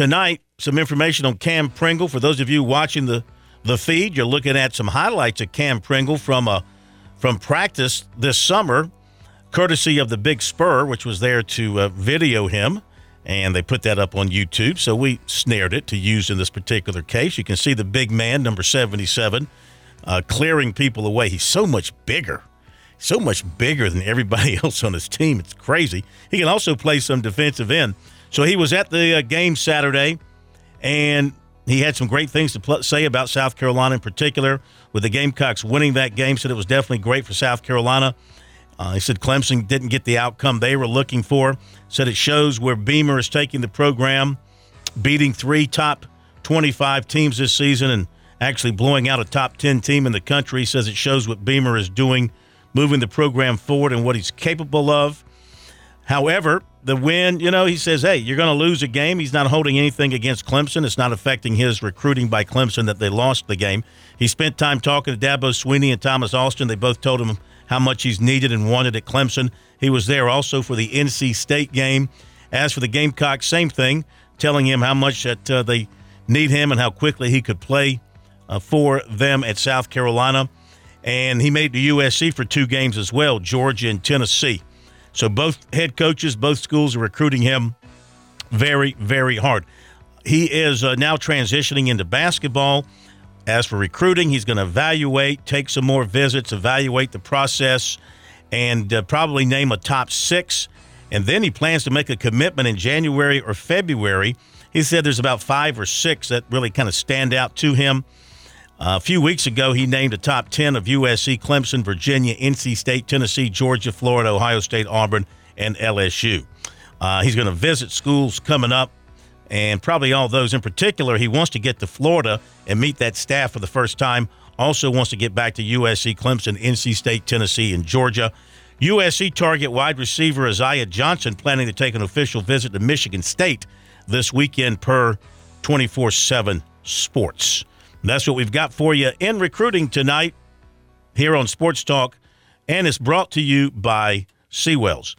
tonight, some information on Cam Pringle. For those of you watching the, the feed, you're looking at some highlights of Cam Pringle from a from practice this summer, courtesy of the Big Spur, which was there to uh, video him. And they put that up on YouTube. So we snared it to use in this particular case. You can see the big man, number 77, uh, clearing people away. He's so much bigger, so much bigger than everybody else on his team. It's crazy. He can also play some defensive end. So he was at the uh, game Saturday, and he had some great things to pl- say about South Carolina in particular. With the Gamecocks winning that game, said it was definitely great for South Carolina. Uh, he said Clemson didn't get the outcome they were looking for. Said it shows where Beamer is taking the program, beating three top 25 teams this season and actually blowing out a top 10 team in the country. Says it shows what Beamer is doing, moving the program forward and what he's capable of. However, the win, you know, he says, hey, you're going to lose a game. He's not holding anything against Clemson. It's not affecting his recruiting by Clemson that they lost the game. He spent time talking to Dabo Swinney and Thomas Austin. They both told him how much he's needed and wanted at Clemson. He was there also for the NC State game. As for the Gamecocks, same thing, telling him how much that uh, they need him and how quickly he could play uh, for them at South Carolina. And he made the USC for two games as well, Georgia and Tennessee. So both head coaches, both schools are recruiting him very, very hard. He is uh, now transitioning into basketball. As for recruiting, he's going to evaluate, take some more visits, evaluate the process, and uh, probably name a top six. And then he plans to make a commitment in January or February. He said there's about five or six that really kind of stand out to him. A few weeks ago, he named a top 10 of USC, Clemson, Virginia, NC State, Tennessee, Georgia, Florida, Ohio State, Auburn, and LSU. Uh, he's going to visit schools coming up, and probably all those in particular. He wants to get to Florida and meet that staff for the first time. Also wants to get back to USC, Clemson, NC State, Tennessee, and Georgia. USC target wide receiver Isaiah Johnson planning to take an official visit to Michigan State this weekend per 24 7 Sports. That's what we've got for you in recruiting tonight here on Sports Talk, and it's brought to you by Seawells.